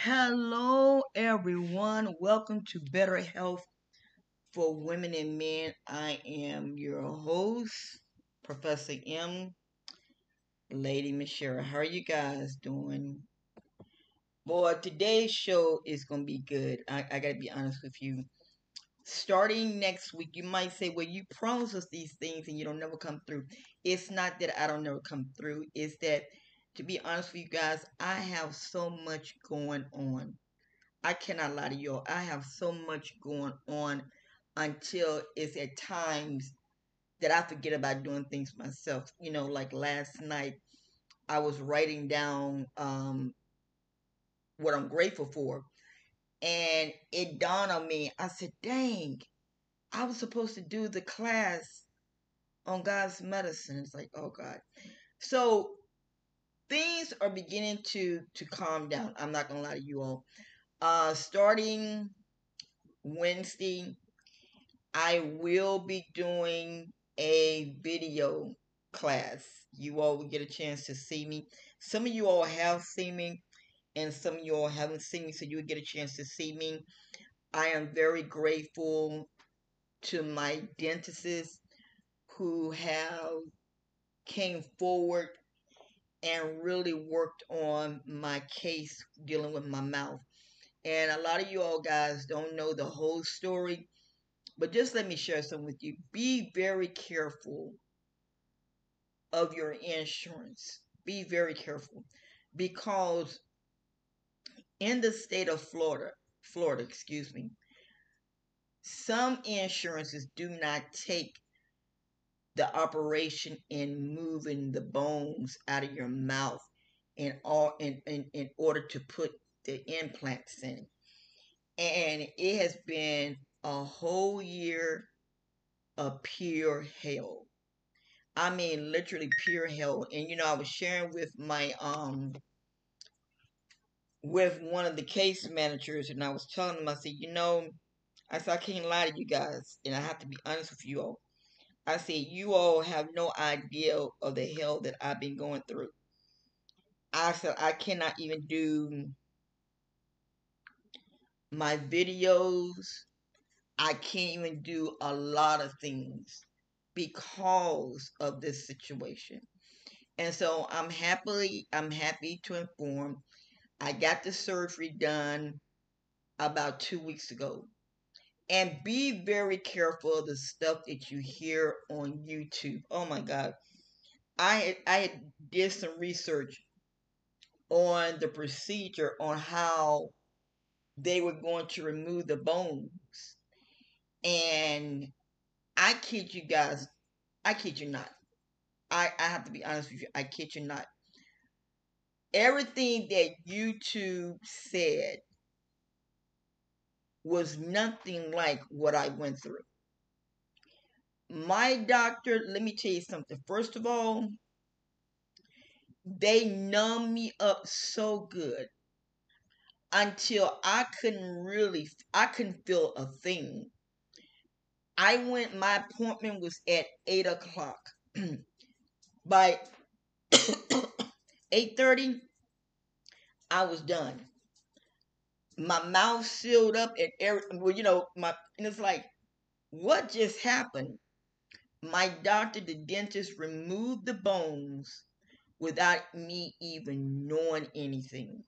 Hello, everyone. Welcome to Better Health for Women and Men. I am your host, Professor M. Lady Michelle. How are you guys doing? Boy, today's show is going to be good. I, I got to be honest with you. Starting next week, you might say, Well, you promise us these things and you don't never come through. It's not that I don't never come through, it's that to be honest with you guys, I have so much going on. I cannot lie to y'all. I have so much going on until it's at times that I forget about doing things myself. You know, like last night, I was writing down um, what I'm grateful for. And it dawned on me, I said, dang, I was supposed to do the class on God's medicine. It's like, oh God. So things are beginning to to calm down. I'm not gonna lie to you all. Uh, starting Wednesday, I will be doing a video class. You all will get a chance to see me. Some of you all have seen me, and some of you all haven't seen me, so you will get a chance to see me. I am very grateful to my dentists who have came forward and really worked on my case dealing with my mouth. And a lot of you all guys don't know the whole story, but just let me share some with you. Be very careful of your insurance. Be very careful because in the state of Florida, Florida, excuse me, some insurances do not take the operation in moving the bones out of your mouth in all in, in, in order to put the implants in. And it has been a whole year of pure hell. I mean literally pure hell. And you know, I was sharing with my um with one of the case managers and I was telling him, I said, you know, I said I can't lie to you guys, and I have to be honest with you all. I said, you all have no idea of the hell that I've been going through. I said, I cannot even do my videos. I can't even do a lot of things because of this situation. And so I'm happily, I'm happy to inform I got the surgery done about two weeks ago and be very careful of the stuff that you hear on YouTube. Oh my God. I I did some research on the procedure on how they were going to remove the bones. And I kid you guys, I kid you not. I, I have to be honest with you, I kid you not. Everything that YouTube said was nothing like what I went through. My doctor, let me tell you something. First of all, they numb me up so good until I couldn't really, I couldn't feel a thing. I went, my appointment was at 8 o'clock. By 8.30, I was done my mouth sealed up and every, well, you know, my and it's like, what just happened? My doctor, the dentist, removed the bones without me even knowing anything.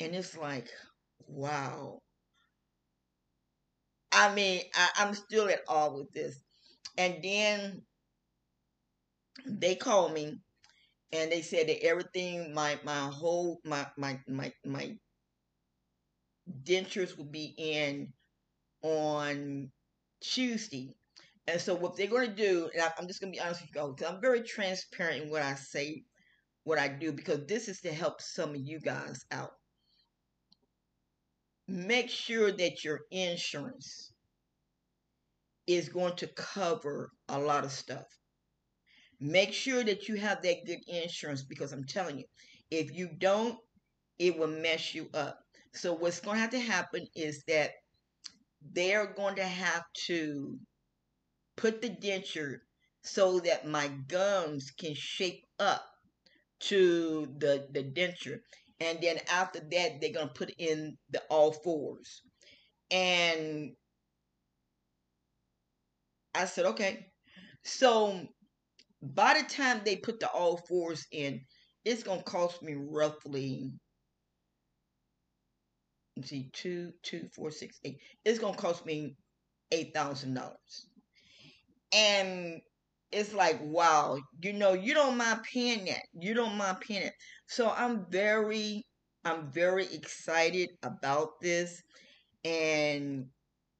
And it's like, wow. I mean, I, I'm still at awe with this. And then they called me and they said that everything, my my whole my my my my dentures will be in on Tuesday. And so what they're going to do, and I'm just going to be honest with you guys, I'm very transparent in what I say, what I do, because this is to help some of you guys out. Make sure that your insurance is going to cover a lot of stuff. Make sure that you have that good insurance because I'm telling you, if you don't, it will mess you up. So what's going to have to happen is that they're going to have to put the denture so that my gums can shape up to the the denture and then after that they're gonna put in the all fours. And I said, okay. So by the time they put the all fours in, it's gonna cost me roughly see two two four six eight. It's gonna cost me eight thousand dollars. And it's like wow you know you don't mind paying that. You don't mind paying it. So i'm very i'm very excited about this and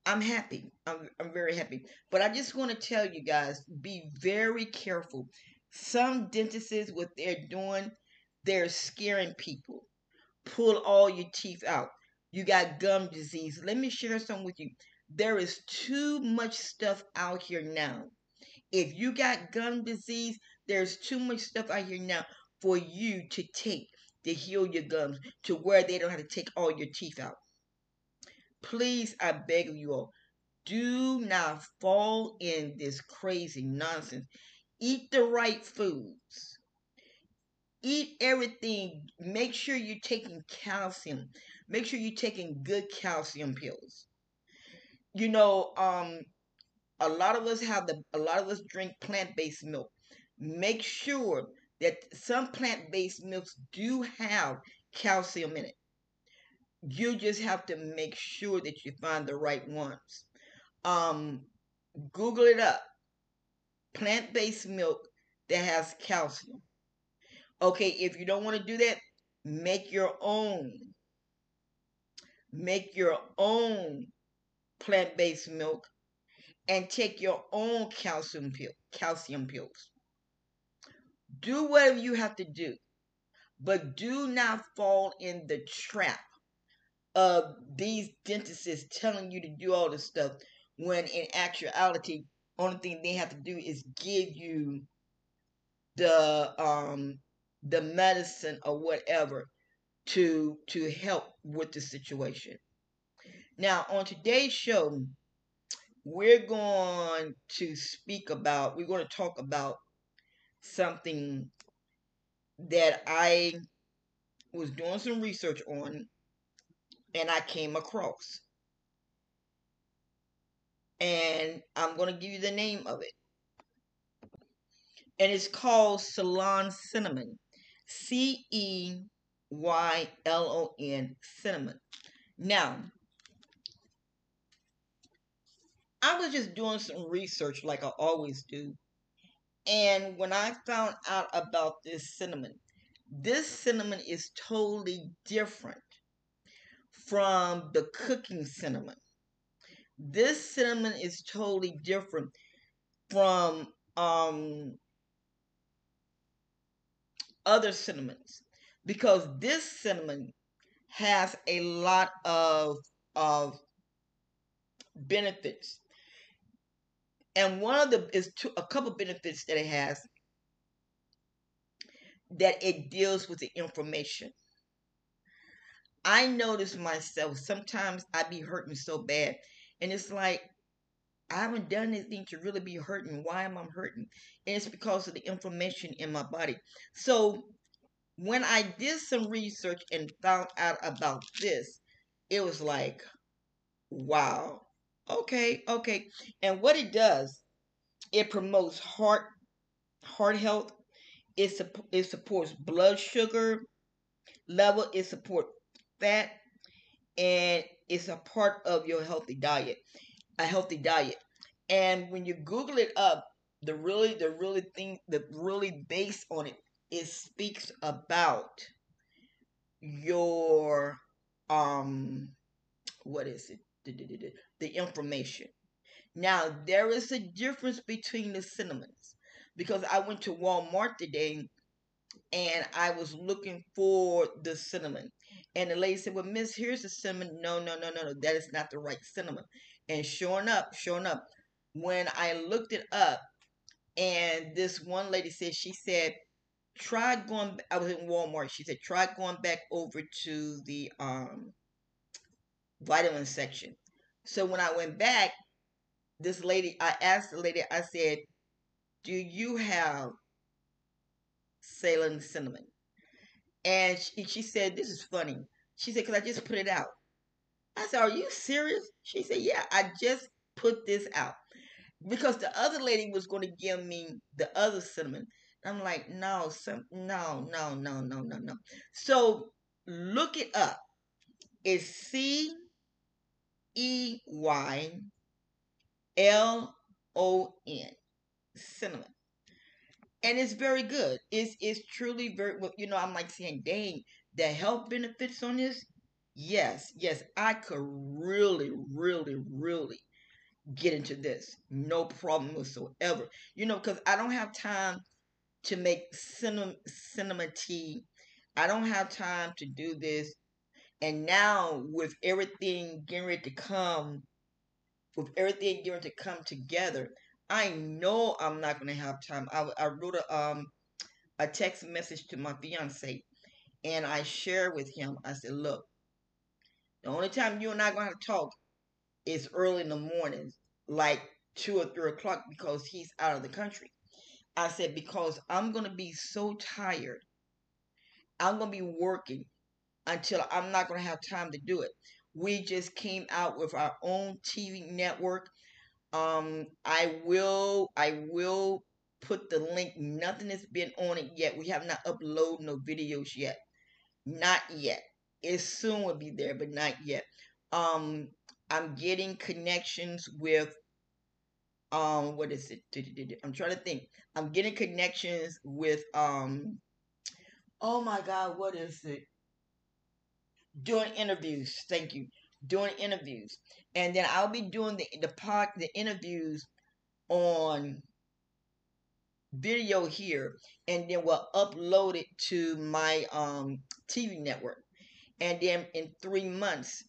i'm happy. I'm, I'm very happy. But i just want to tell you guys be very careful. Some dentists what they're doing they're scaring people. Pull all your teeth out you got gum disease. Let me share some with you. There is too much stuff out here now. If you got gum disease there's too much stuff out here now for you to take to heal your gums to where they don't have to take all your teeth out. Please i beg of you all do not fall in this crazy nonsense. Eat the right foods. Eat everything. Make sure you're taking calcium make sure you're taking good calcium pills. You know um a lot of us have the a lot of us drink plant-based milk. Make sure that some plant-based milks do have calcium in it. You just have to make sure that you find the right ones. Um google it up. Plant-based milk that has calcium. Okay if you don't want to do that make your own make your own plant-based milk and take your own calcium pill calcium pills. Do whatever you have to do but do not fall in the trap of these dentists telling you to do all this stuff when in actuality only thing they have to do is give you the um the medicine or whatever to to help with the situation now on today's show we're going to speak about we're going to talk about something that i was doing some research on and I came across. And I'm going to give you the name of it. And it's called Ceylon Cinnamon. C E Y L O N Cinnamon. Now, I was just doing some research like I always do. And when I found out about this cinnamon, this cinnamon is totally different from the cooking cinnamon. This cinnamon is totally different from um, other cinnamons because this cinnamon has a lot of of benefits and one of the is a couple benefits that it has that it deals with the inflammation I notice myself sometimes I be hurting so bad, and it's like I haven't done anything to really be hurting. Why am I hurting? And it's because of the inflammation in my body. So when I did some research and found out about this, it was like, wow, okay, okay. And what it does, it promotes heart heart health. It, it supports blood sugar level. It supports fat and it's a part of your healthy diet, a healthy diet. And when you Google it up, the really, the really thing, the really base on it, it speaks about your um, what is it? The, inflammation. Now there is a difference between the cinnamons because I went to Walmart today and I was looking for the cinnamon. And the lady said, Well, miss, here's the cinnamon. No, no, no, no, no. That is not the right cinnamon. And showing up, showing up, when I looked it up, and this one lady said, she said, try going, I was in Walmart. She said, try going back over to the um, vitamin section. So when I went back, this lady, I asked the lady, I said, do you have Ceylon cinnamon? And she, she said, This is funny. She said, Because I just put it out. I said, Are you serious? She said, Yeah, I just put this out. Because the other lady was going to give me the other cinnamon. I'm like, no, some, no, no, no, no, no, no. So look it up. It's C E Y L O N, cinnamon. And it's very good. It's it's truly very well, you know, I'm like saying, dang, the health benefits on this. Yes, yes, I could really, really, really get into this. No problem whatsoever. You know, because I don't have time to make cinema, cinema tea. I don't have time to do this. And now, with everything getting ready to come, with everything getting ready to come together, I know I'm not going to have time. I, I wrote a, um, a text message to my fiance and I shared with him. I said, Look, the only time you and I going to talk is early in the morning, like two or three o'clock, because he's out of the country. I said, Because I'm going to be so tired. I'm going to be working until I'm not going to have time to do it. We just came out with our own TV network. Um, I will, I will put the link. Nothing has been on it yet. We have not uploaded no videos yet. Not yet. It soon will be there, but not yet. Um, I'm getting connections with um what is it? I'm trying to think. I'm getting connections with um oh my god, what is it? doing interviews. Thank you. Doing interviews, and then I'll be doing the the part the interviews on video here, and then we'll upload it to my um TV network, and then in three months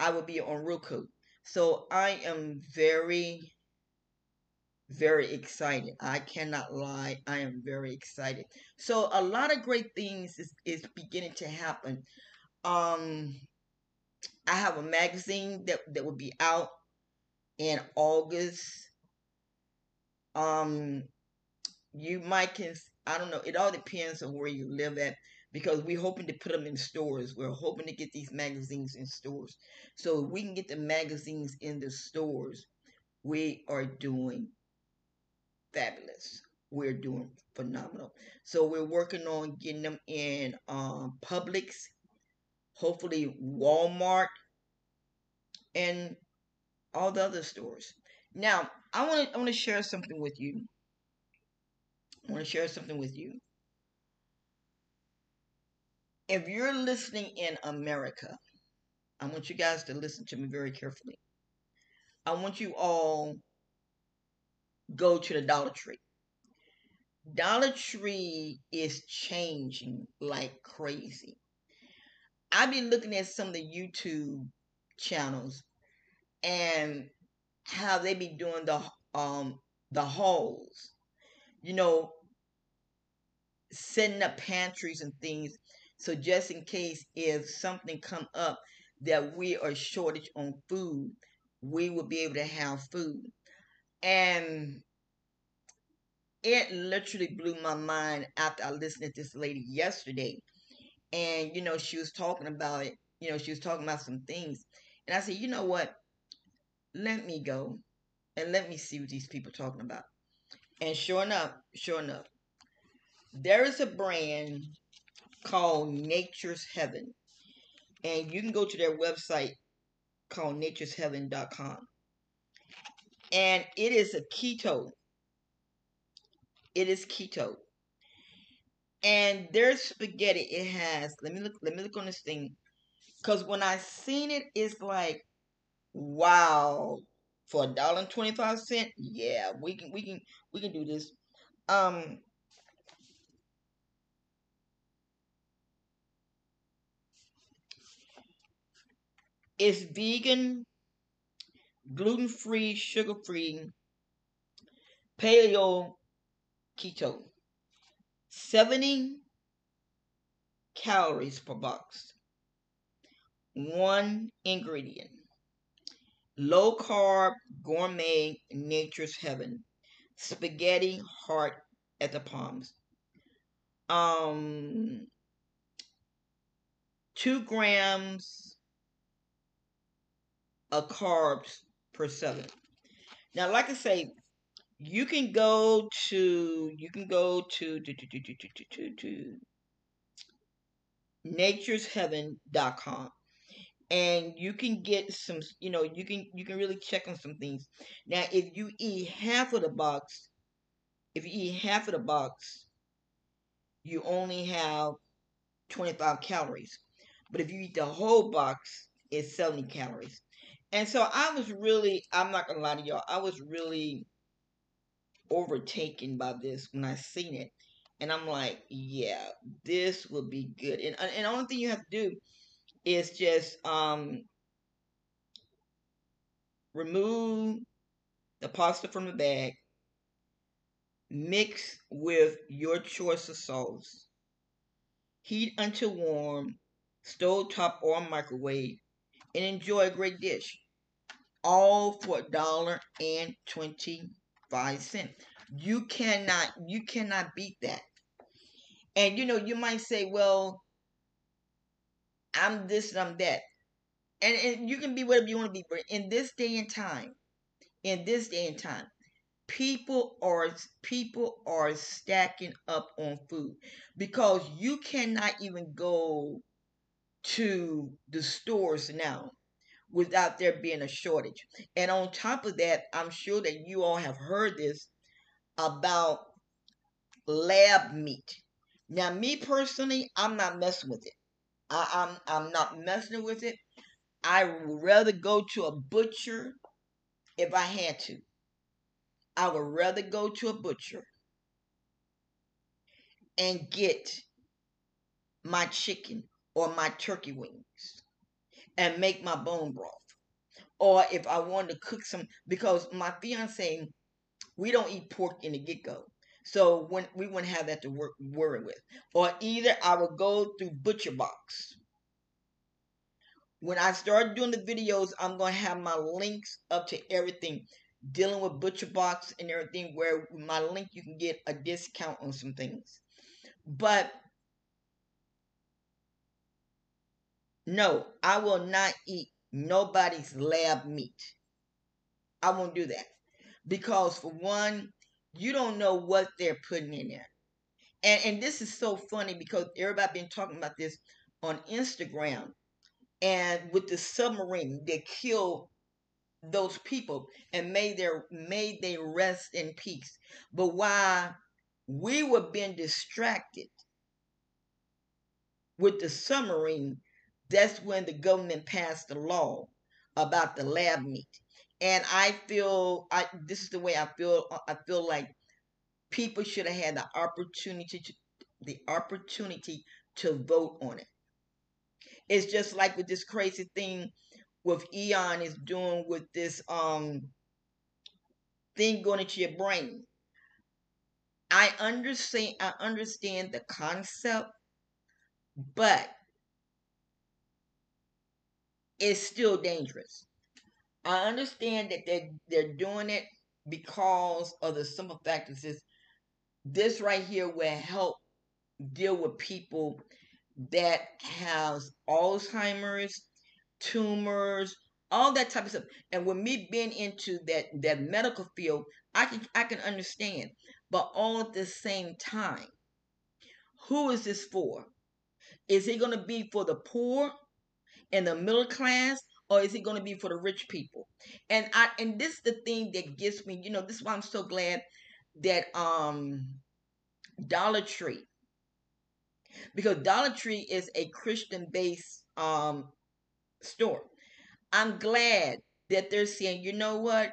I will be on Roku. So I am very very excited. I cannot lie. I am very excited. So a lot of great things is, is beginning to happen. Um, I have a magazine that that will be out in August. Um, you might can I don't know. It all depends on where you live at because we're hoping to put them in stores. We're hoping to get these magazines in stores. So we can get the magazines in the stores. We are doing fabulous. We're doing phenomenal. So we're working on getting them in um, Publix hopefully Walmart, and all the other stores. Now, I want to I want to share something with you. I want to share something with you. If you're listening in America, I want you guys to listen to me very carefully. I want you all go to the Dollar Tree. Dollar Tree is changing like crazy. I've been looking at some of the YouTube channels and how they be doing the um the hauls. You know, setting up pantries and things. So just in case if something come up that we are shortage on food, we will be able to have food. And it literally blew my mind after I listened to this lady yesterday. And you know she was talking about it you know she was talking about some things. And i said you know what? Let me go and let me see what these people talking about. And sure enough sure enough there is a brand called nature's heaven. And you can go to their website called nature'sheaven.com and it is a keto it is keto and their spaghetti, it has. Let me look. Let me look on this thing, because when I seen it, it's like, wow, for a dollar and twenty five cent. Yeah, we can, we can, we can do this. Um, it's vegan, gluten free, sugar free, paleo, keto. 70 calories per box. One ingredient. Low carb, gourmet, nature's heaven. Spaghetti heart at the palms. Um, two grams of carbs per serving. Now, like I say, you can go to you can go to, to naturesheaven.com and you can get some you know you can you can really check on some things. Now if you eat half of the box if you eat half of the box you only have 25 calories. But if you eat the whole box it's 70 calories and so i was really i'm not gonna lie to y'all i was really overtaken by this when i seen it and i'm like yeah this would be good and, and the only thing you have to do is just um, remove the pasta from the bag, mix with your choice of sauce, heat until warm, stove top or microwave, and enjoy a great dish. All for a dollar and twenty-five cents. You cannot, you cannot beat that. And you know, you might say, well, I'm this and I'm that. And, and you can be whatever you want to be, but in this day and time, in this day and time, people are people are stacking up on food because you cannot even go to the stores now without there being a shortage. And on top of that, I'm sure that you all have heard this about lab meat. Now, me personally, I'm not messing with it. I, I'm I'm not messing with it. I would rather go to a butcher if I had to. I would rather go to a butcher and get my chicken or my turkey wings and make my bone broth. Or if I wanted to cook some, because my fiance, we don't eat pork in the get go. So when we wouldn't have that to work, worry with. Or either I would go through Butcher Box. When I start doing the videos, I'm gonna have my links up to everything dealing with Butcher Box and everything. Where my link you can get a discount on some things. But no, I will not eat nobody's lab meat. I won't do that because for one you don't know what they're putting in there. And and this is so funny because everybody been talking about this on Instagram. And with the submarine, they killed those people and made their made they rest in peace. But why we were being distracted with the submarine, that's when the government passed the law about the lab meat and I feel I this is the way I feel I feel like people should have had the opportunity to the opportunity to vote on it. It's just like with this crazy thing with Elon is doing with this um thing going into your brain. I understand I understand the concept, but it's still dangerous. I understand that they're, they're doing it because of the simple fact is this right here will help deal with people that has Alzheimer's, tumors, all that type of stuff. And with me being into that that medical field, I can I can understand. But all at the same time, who is this for? Is it going to be for the poor and the middle class? or is it going to be for the rich people? And I and this is the thing that gets me. You know, this is why I'm so glad that um Dollar Tree because Dollar Tree is a Christian based um store. I'm glad that they're saying, you know what?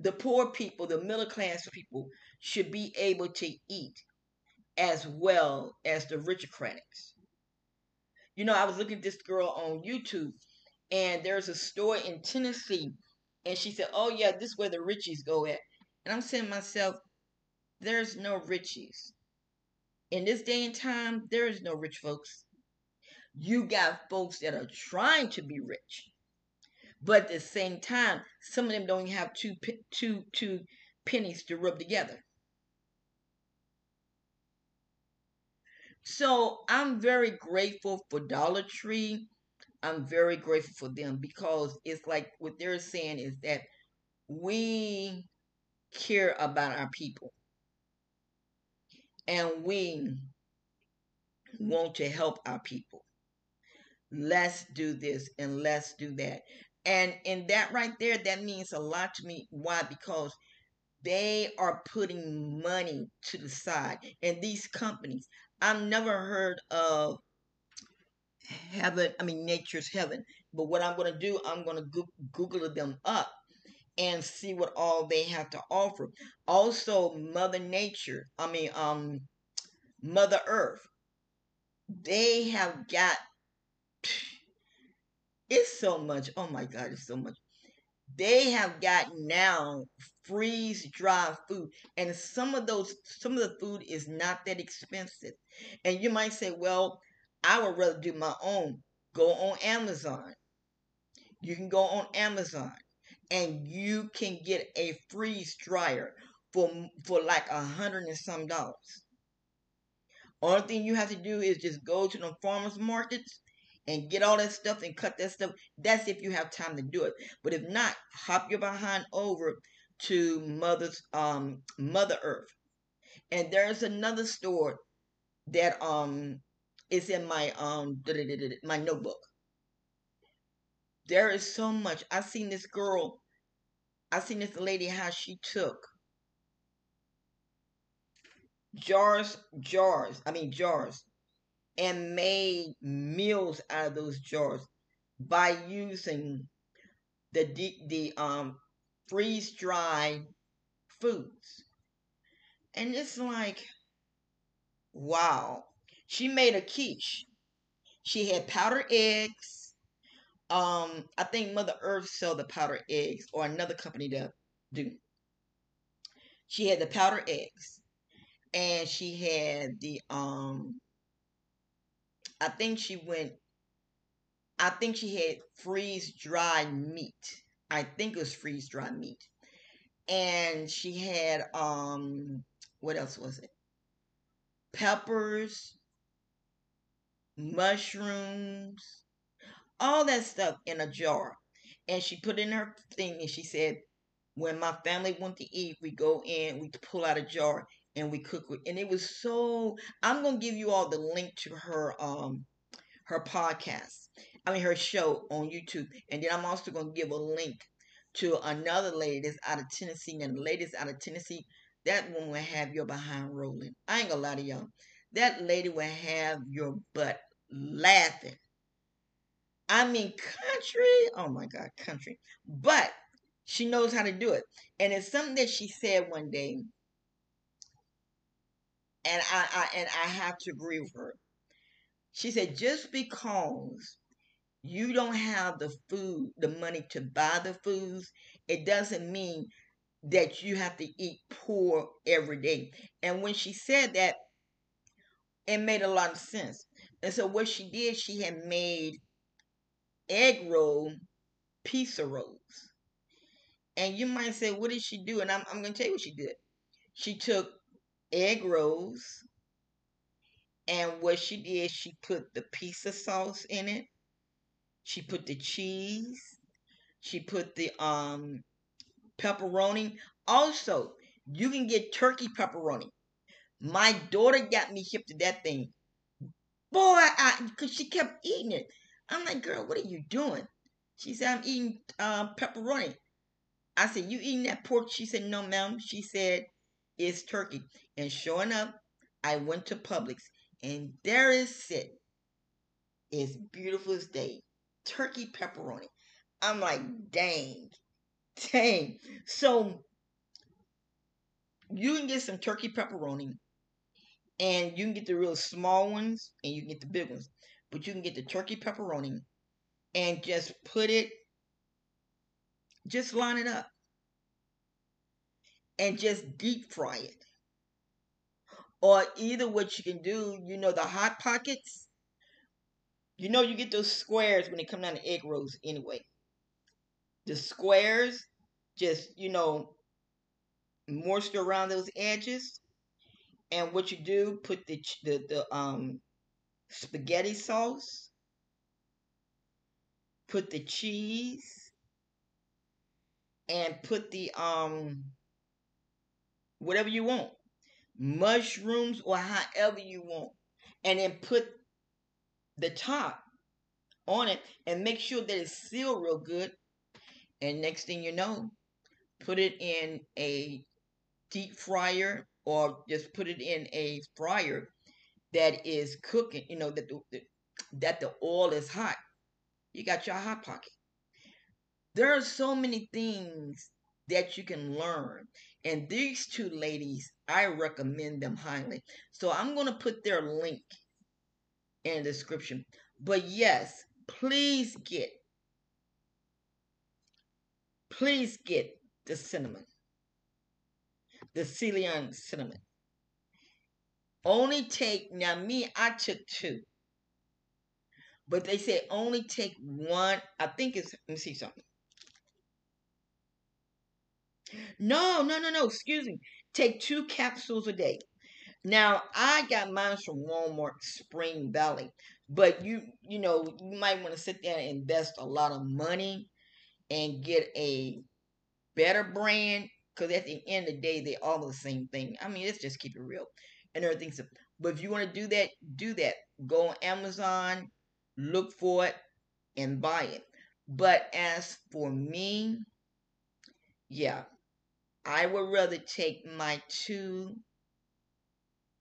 The poor people, the middle class people should be able to eat as well as the aristocrats. You know, I was looking at this girl on YouTube, and there's a store in Tennessee, and she said, "Oh yeah, this is where the richies go at." And I'm saying myself, "There's no richies in this day and time. There is no rich folks. You got folks that are trying to be rich, but at the same time, some of them don't even have two two two pennies to rub together." So I'm very grateful for Dollar Tree. I'm very grateful for them because it's like what they're saying is that we care about our people and we want to help our people. Let's do this and let's do that. And in that right there, that means a lot to me. Why? Because they are putting money to the side. And these companies, I've never heard of heaven, I mean, nature's heaven. But what I'm going to do, I'm going to Google them up and see what all they have to offer. Also, Mother Nature, I mean, um, Mother Earth, they have got it's so much. Oh my God, it's so much. They have got now freeze dried food, and some of those, some of the food is not that expensive. And you might say, well, I would rather do my own. Go on Amazon. You can go on Amazon and you can get a freeze dryer for for like a hundred and some dollars. Only thing you have to do is just go to the farmers markets and get all that stuff and cut that stuff. That's if you have time to do it. But if not, hop your behind over to Mother's um Mother Earth. And there's another store that um is in my um my notebook. There is so much. I seen this girl. I seen this lady how she took jars, jars. I mean jars and made meals out of those jars by using the the um freeze dried foods. And it's like wow. She made a quiche. She had powdered eggs. Um, I think Mother Earth sell the powdered eggs or another company that do. She had the powdered eggs and she had the um I think she went. I think she had freeze dried meat. I think it was freeze dried meat, and she had um, what else was it? Peppers, mushrooms, all that stuff in a jar, and she put in her thing, and she said, when my family want to eat, we go in, we pull out a jar, and we cook with and it was so i'm gonna give you all the link to her um her podcast i mean her show on youtube and then i'm also gonna give a link to another lady that's out of tennessee and the ladies out of tennessee that one will have your behind rolling i ain't gonna lie to y'all that lady will have your butt laughing. I mean country oh my god country but she knows how to do it and it's something that she said one day and I, I and I have to agree with her. She said just because you don't have the food, the money to buy the foods, it doesn't mean that you have to eat poor every day. And when she said that, it made a lot of sense. And so what she did, she had made egg roll pizza rolls. And you might say, what did she do? And I'm, I'm going to tell you what she did. She took egg rolls. And what she did, she put the pizza sauce in it. She put the cheese. She put the um pepperoni. Also, you can get turkey pepperoni. My daughter got me hip to that thing. Boy, I because she kept eating it. I'm like, girl, what are you doing? She said, I'm eating uh, pepperoni. I said, you eating that pork? She said, no, ma'am. She said, it's turkey. And sure enough, I went to Publix and there is it. It's beautiful as day. Turkey pepperoni. I'm like, dang. Dang. So you can get some turkey pepperoni and you can get the real small ones and you can get the big ones. But you can get the turkey pepperoni and just put it, just line it up and just deep fry it. Or either what you can do, you know, the hot pockets. You know, you get those squares when they come down to egg rolls anyway. The squares, just, you know, moisture around those edges. And what you do, put the the, the um spaghetti sauce, put the cheese, and put the um whatever you want, mushrooms or however you want, and then put the top on it and make sure that it's sealed real good. And next thing you know, put it in a deep fryer or just put it in a fryer that is cooking, you know, that the, that the oil is hot. You got your hot pocket. There are so many things that you can learn. And these two ladies, I recommend them highly. So I'm going to put their link in the description. But yes, please get, please get the cinnamon, the Ceylon cinnamon. Only take, now me, I took two. But they say only take one, I think it's, let me see something. No, no, no, no, excuse me. Take two capsules a day. Now, I got mine from Walmart Spring Valley, but you, you know, you might want to sit there and invest a lot of money and get a better brand because at the end of the day, they're all the same thing. I mean, let's just keep it real and everything. So, but if you want to do that, do that. Go on Amazon, look for it, and buy it. But as for me, yeah, I would rather take my two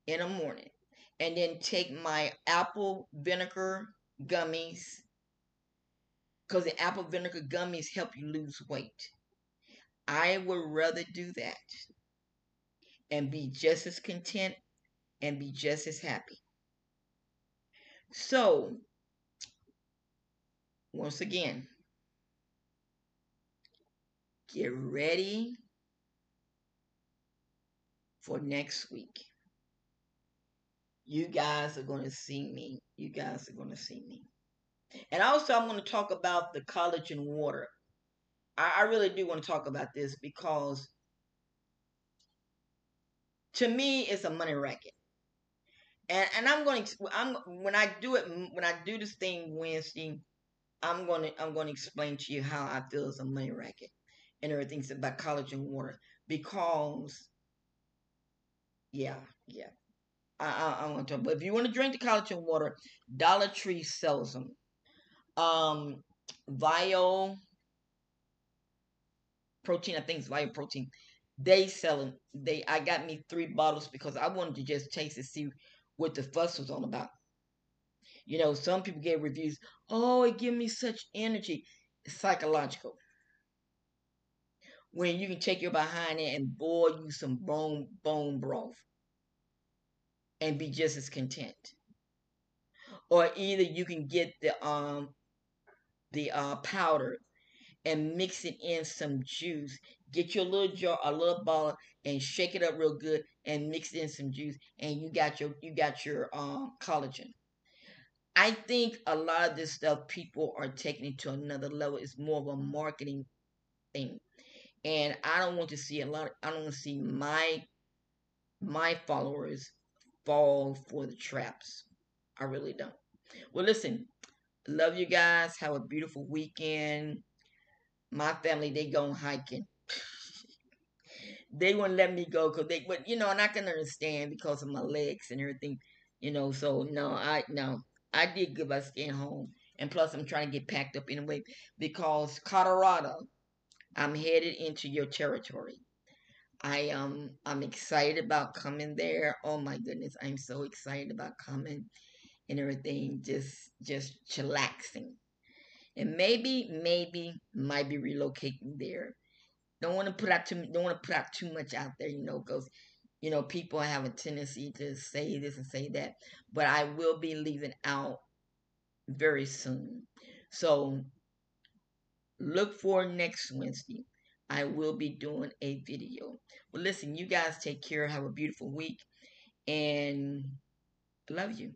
in the morning and then take my apple vinegar gummies because the apple vinegar gummies help you lose weight. I would rather do that and be just as content and be just as happy. So, once again, get ready for next week. You guys are going to see me. You guys are going to see me. And also, I'm going to talk about the collagen water. I, I really do want to talk about this because to me, it's a money racket and and I'm going to I'm when I do it when I do this thing Wednesday, I'm going to I'm going to explain to you how I feel as a money racket and everything's about collagen water because yeah yeah I I, want to but if you want to drink the collagen water, Dollar Tree sells them. Um, Bio protein I think it's Bio protein. They sell them. They I got me three bottles because I wanted to just taste and see what the fuss was all about. You know, some people gave reviews, oh, it gives me such energy. It's psychological. When you can take your behind it and boil you some bone bone broth and be just as content. Or either you can get the um the uh powder and mix it in some juice. Get your little jar, a little ball, and shake it up real good, and mix in some juice, and you got your you got your um, collagen. I think a lot of this stuff people are taking it to another level. It's more of a marketing thing, and I don't want to see a lot. Of, I don't want to see my my followers fall for the traps. I really don't. Well, listen, love you guys. Have a beautiful weekend. My family, they going hiking they wouldn't let me go because they, but you know, and I can understand because of my legs and everything, you know. So no, I no, I did good by staying home, and plus I'm trying to get packed up anyway because Colorado, I'm headed into your territory. I um I'm excited about coming there. Oh my goodness, I'm so excited about coming and everything. Just just chillaxing. And maybe, maybe might be relocating there don't want to put out too don't want to put out too much out there, you know, because you know people have a tendency to say this and say that. But I will be leaving out very soon, so look for next Wednesday. I will be doing a video. Well, listen, you guys take care. Have a beautiful week, and love you.